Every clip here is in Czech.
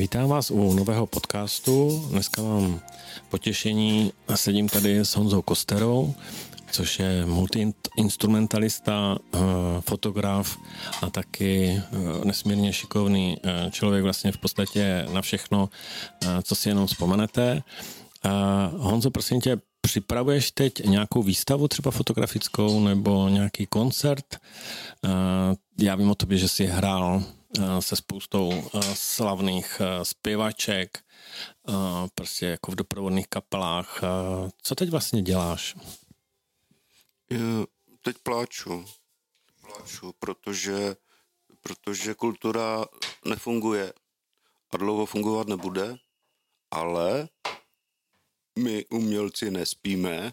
Vítám vás u nového podcastu. Dneska mám potěšení sedím tady s Honzou Kosterou, což je multiinstrumentalista, eh, fotograf a taky eh, nesmírně šikovný eh, člověk vlastně v podstatě na všechno, co si jenom vzpomenete. Honzo, prosím tě, připravuješ teď nějakou výstavu třeba fotografickou nebo nějaký koncert? Já vím o tobě, že jsi hrál se spoustou slavných zpěvaček, prostě jako v doprovodných kapelách. Co teď vlastně děláš? Teď pláču. Pláču, protože, protože kultura nefunguje a dlouho fungovat nebude, ale my umělci nespíme,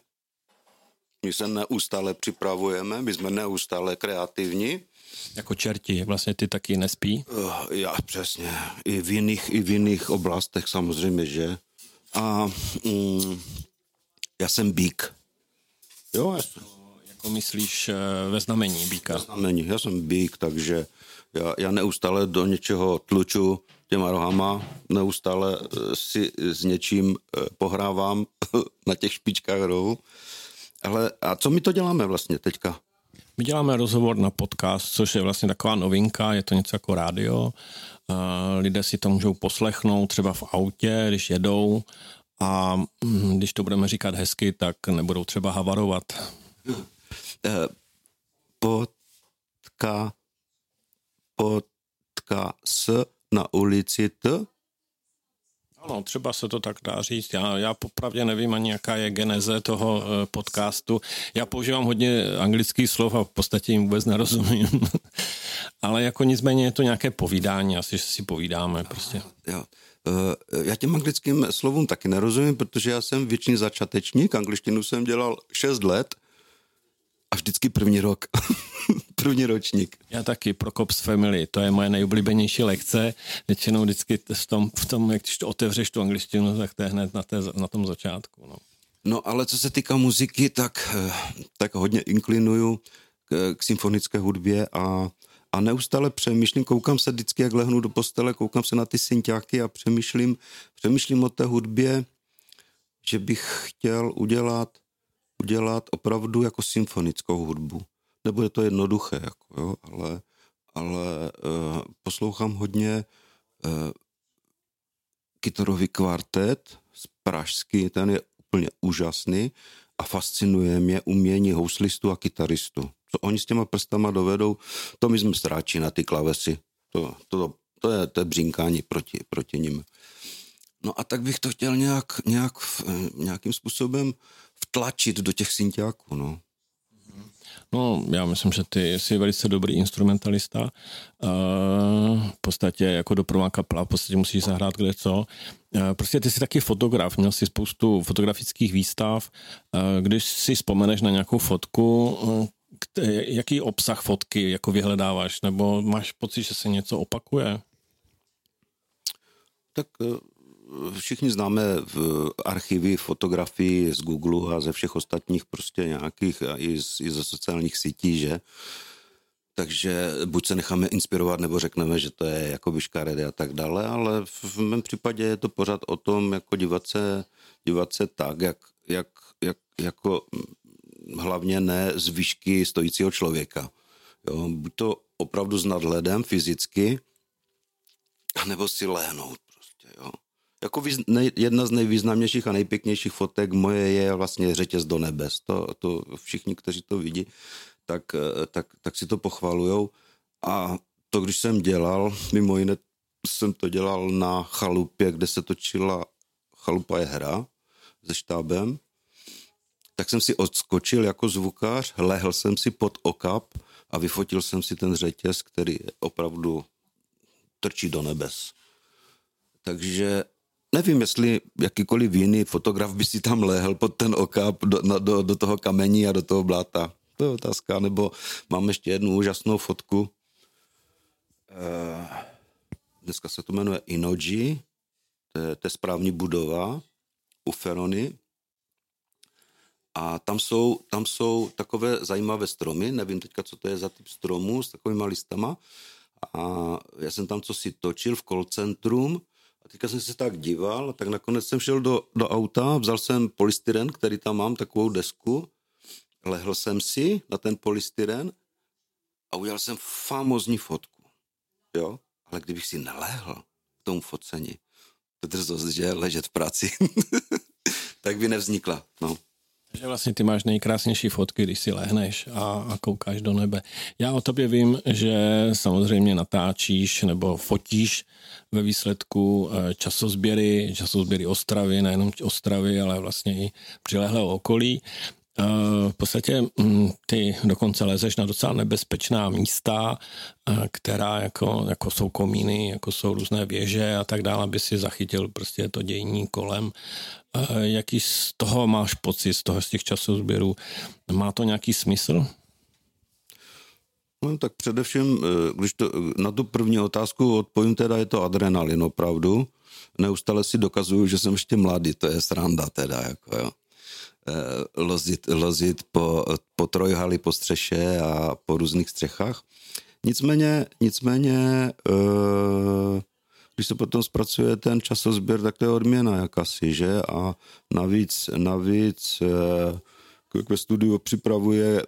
my se neustále připravujeme, my jsme neustále kreativní. Jako čerti, vlastně ty taky nespí? Uh, já přesně, i v jiných, i v jiných oblastech samozřejmě, že. A mm, já jsem bík. Jo, já jsem... Jako myslíš eh, ve znamení bíka? Ve znamení, já jsem bík, takže já, já neustále do něčeho tluču, těma rohama, neustále eh, si s něčím pohrávám na těch špičkách rohu. Ale a co my to děláme vlastně teďka? My děláme rozhovor na podcast, což je vlastně taková novinka, je to něco jako rádio. Lidé si to můžou poslechnout třeba v autě, když jedou a hm, když to budeme říkat hezky, tak nebudou třeba havarovat. Eh, Potka, potka s na ulici T? Ano, třeba se to tak dá říct. Já, já popravdě nevím ani, jaká je geneze toho uh, podcastu. Já používám hodně anglických slov a v podstatě jim vůbec nerozumím. Ale jako nicméně je to nějaké povídání, asi že si povídáme prostě. Jo. Uh, já těm anglickým slovům taky nerozumím, protože já jsem většiný začátečník, angličtinu jsem dělal 6 let vždycky první rok. první ročník. Já taky, pro Cops Family, to je moje nejoblíbenější lekce. Většinou vždycky v tom, v tom jak když to otevřeš tu angličtinu, tak to je hned na, té, na tom začátku. No. no ale co se týká muziky, tak, eh, tak hodně inklinuju k, k symfonické hudbě a, a neustále přemýšlím, koukám se vždycky, jak lehnu do postele, koukám se na ty synťáky a přemýšlím, přemýšlím o té hudbě, že bych chtěl udělat udělat opravdu jako symfonickou hudbu. Nebude to jednoduché, jako, jo, ale, ale uh, poslouchám hodně uh, kytarový kvartet z Pražsky, ten je úplně úžasný a fascinuje mě umění houslistu a kytaristu. Co oni s těma prstama dovedou, to my jsme stráči na ty klavesy. To, to, to, je, to je břínkání proti, proti nim. No a tak bych to chtěl nějak, nějak nějakým způsobem vtlačit do těch syntiáků, no. No, já myslím, že ty jsi velice dobrý instrumentalista. Uh, v podstatě jako doprovodná kapela, v podstatě musíš zahrát kde co. Uh, prostě ty jsi taky fotograf, měl jsi spoustu fotografických výstav. Uh, když si vzpomeneš na nějakou fotku, jaký obsah fotky jako vyhledáváš? Nebo máš pocit, že se něco opakuje? Tak všichni známe v archivy fotografii z Google a ze všech ostatních prostě nějakých i, z, i ze sociálních sítí, že? Takže buď se necháme inspirovat, nebo řekneme, že to je jako vyškaredy a tak dále, ale v mém případě je to pořád o tom, jako dívat se, dívat se tak, jak, jak, jak, jako hlavně ne z výšky stojícího člověka. Jo? Buď to opravdu s nadhledem fyzicky, anebo si lehnout prostě, jo jako jedna z nejvýznamnějších a nejpěknějších fotek moje je vlastně řetěz do nebes. To, to všichni, kteří to vidí, tak, eh, tak, tak si to pochvalujou. A to, když jsem dělal, mimo jiné jsem to dělal na chalupě, kde se točila chalupa je hra se štábem, tak jsem si odskočil jako zvukář, lehl jsem si pod okap a vyfotil jsem si ten řetěz, který opravdu trčí do nebes. Takže Nevím, jestli jakýkoliv jiný fotograf by si tam lehl pod ten okap do, na, do, do toho kamení a do toho bláta. To je otázka. Nebo mám ještě jednu úžasnou fotku. Uh, dneska se to jmenuje Inoji. To je, to je správní budova u Ferony. A tam jsou, tam jsou takové zajímavé stromy, nevím teďka, co to je za typ stromů s takovými listama. A já jsem tam co si točil v call centrum A teďka jsem se tak díval, tak nakonec jsem šel do, do auta, vzal jsem polystyren, který tam mám, takovou desku, lehl jsem si na ten polystyren a udělal jsem famozní fotku. Jo? Ale kdybych si nalehl k tomu focení, to drzost, že ležet v práci, tak by nevznikla. No. Že vlastně ty máš nejkrásnější fotky, když si lehneš a, a koukáš do nebe. Já o tobě vím, že samozřejmě natáčíš nebo fotíš ve výsledku eh, časozběry, časozběry Ostravy, nejenom Ostravy, ale vlastně i přilehlého okolí. Eh, v podstatě mm, ty dokonce lezeš na docela nebezpečná místa, eh, která jako, jako jsou komíny, jako jsou různé věže a tak dále, aby si zachytil prostě to dějní kolem. Eh, jaký z toho máš pocit, z toho z těch časozběrů? Má to nějaký smysl? No tak především, když to, na tu první otázku odpovím, teda je to adrenalin opravdu. Neustále si dokazuju, že jsem ještě mladý, to je sranda teda, jako jo. Eh, lozit, lozit po, po trojhali, po střeše a po různých střechách. Nicméně, nicméně eh, když se potom zpracuje ten časozběr, tak to je odměna jakási, že? A navíc, navíc eh, ve studiu připravuje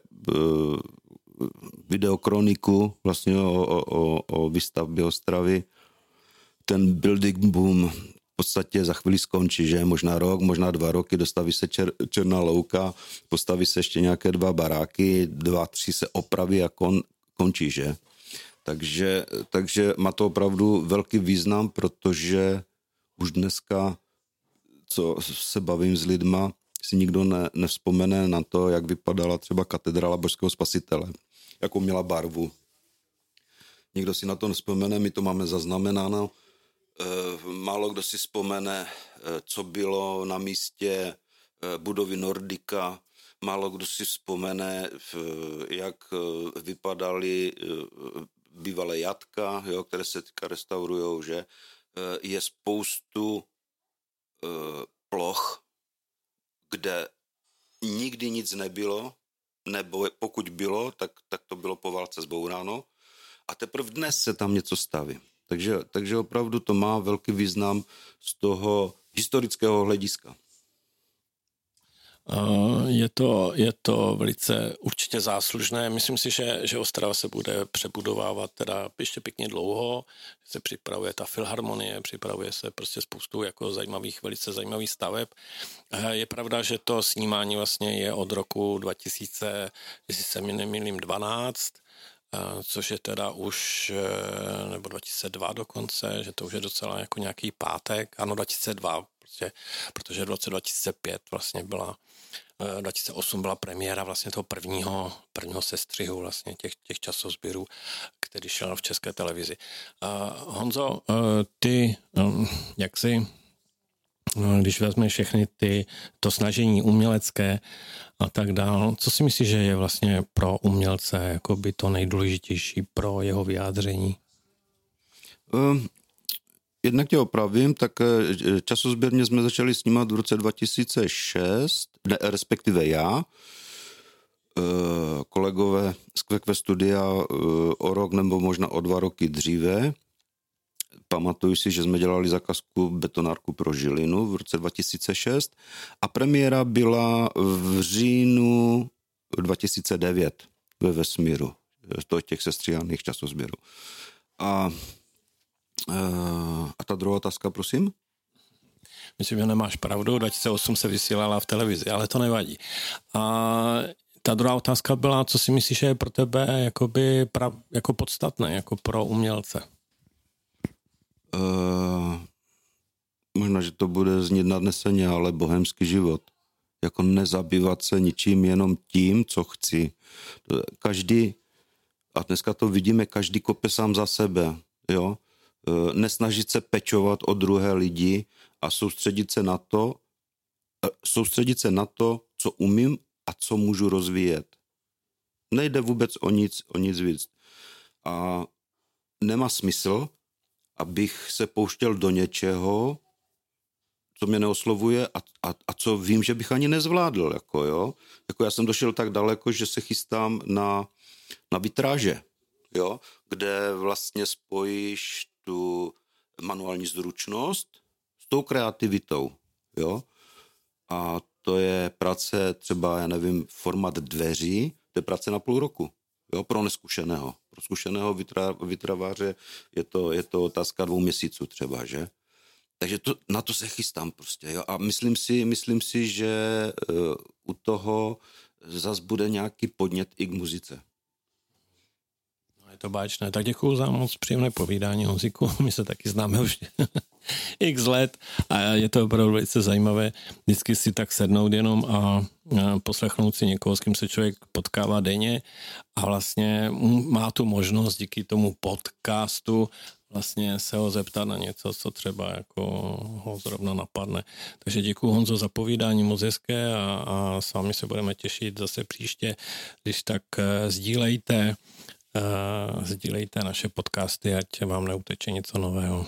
videokroniku vlastně o, o, o výstavbě Ostravy. Ten building boom podstatě za chvíli skončí, že možná rok, možná dva roky, dostaví se čer, černá louka, postaví se ještě nějaké dva baráky, dva, tři se opraví a kon, končí, že? Takže, takže má to opravdu velký význam, protože už dneska, co se bavím s lidma, si nikdo ne, nevzpomene na to, jak vypadala třeba katedrála Božského spasitele, jakou měla barvu. Nikdo si na to nevzpomene, my to máme zaznamenáno málo kdo si vzpomene, eh, co bylo na místě eh, budovy Nordika, málo kdo si vzpomene, jak vypadaly bývalé jatka, jo, které se teďka restaurují, že je spoustu ploch, kde nikdy nic nebylo, nebo pokud bylo, tak, tak to bylo po válce zbouráno. A teprve dnes se tam něco staví. Takže, takže opravdu to má velký význam z toho historického hlediska. Je to, je to velice určitě záslužné. Myslím si, že, že Ostrava se bude přebudovávat teda ještě pěkně dlouho. Se připravuje ta filharmonie, připravuje se prostě spoustu jako zajímavých, velice zajímavých staveb. Je pravda, že to snímání vlastně je od roku 2000, jestli se mi nemýlím, 12 což je teda už, eh, nebo 2002 dokonce, že to už je docela jako nějaký pátek, ano 2002, prostě, protože v roce 2005 vlastně byla 2008 eh, byla premiéra vlastně toho prvního, prvního sestřihu vlastně těch, těch časozběrů, který šel v české televizi. Honzo, ty, jak si když vezme všechny ty, to snažení umělecké a tak dál, co si myslíš, že je vlastně pro umělce jako by to nejdůležitější pro jeho vyjádření? Um, jednak tě opravím, tak eh, časozběrně jsme začali snímat v roce 2006, ne, respektive já, eh, kolegové z Kvekve studia eh, o rok nebo možná o dva roky dříve, Pamatuju si, že jsme dělali zakazku betonárku pro Žilinu v roce 2006 a premiéra byla v říjnu 2009 ve vesmíru, to těch sestříhaných časozběrů. A, a ta druhá otázka, prosím? Myslím, že nemáš pravdu, 2008 se vysílala v televizi, ale to nevadí. A ta druhá otázka byla, co si myslíš, že je pro tebe jakoby pra, jako podstatné, jako pro umělce? Uh, možná, že to bude znít nadneseně, ale bohemský život. Jako nezabývat se ničím, jenom tím, co chci. Každý, a dneska to vidíme, každý kope sám za sebe, jo. Uh, nesnažit se pečovat o druhé lidi a soustředit se na to, uh, soustředit se na to, co umím a co můžu rozvíjet. Nejde vůbec o nic, o nic víc. A nemá smysl, abych se pouštěl do něčeho, co mě neoslovuje a, a, a co vím, že bych ani nezvládl. Jako, jo? jako já jsem došel tak daleko, že se chystám na, na vitráže, jo? kde vlastně spojíš tu manuální zručnost s tou kreativitou, jo. A to je práce třeba, já nevím, format dveří, to je práce na půl roku, jo, pro neskušeného. Zkušeného vytra, vytraváře je to, je to otázka dvou měsíců třeba, že? Takže to, na to se chystám prostě, jo. A myslím si, myslím si, že uh, u toho zas bude nějaký podnět i k muzice to báčné. Tak děkuji za moc příjemné povídání, Honziku. My se taky známe už x let a je to opravdu velice zajímavé vždycky si tak sednout jenom a poslechnout si někoho, s kým se člověk potkává denně a vlastně má tu možnost díky tomu podcastu vlastně se ho zeptat na něco, co třeba jako ho zrovna napadne. Takže děkuji Honzo za povídání moc hezké a, a s vámi se budeme těšit zase příště, když tak uh, sdílejte uh, sdílejte naše podcasty, ať vám neuteče něco nového.